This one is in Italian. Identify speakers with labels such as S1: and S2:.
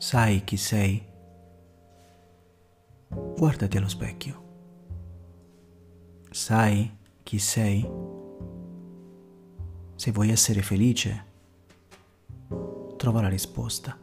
S1: Sai chi sei? Guardati allo specchio. Sai chi sei? Se vuoi essere felice, trova la risposta.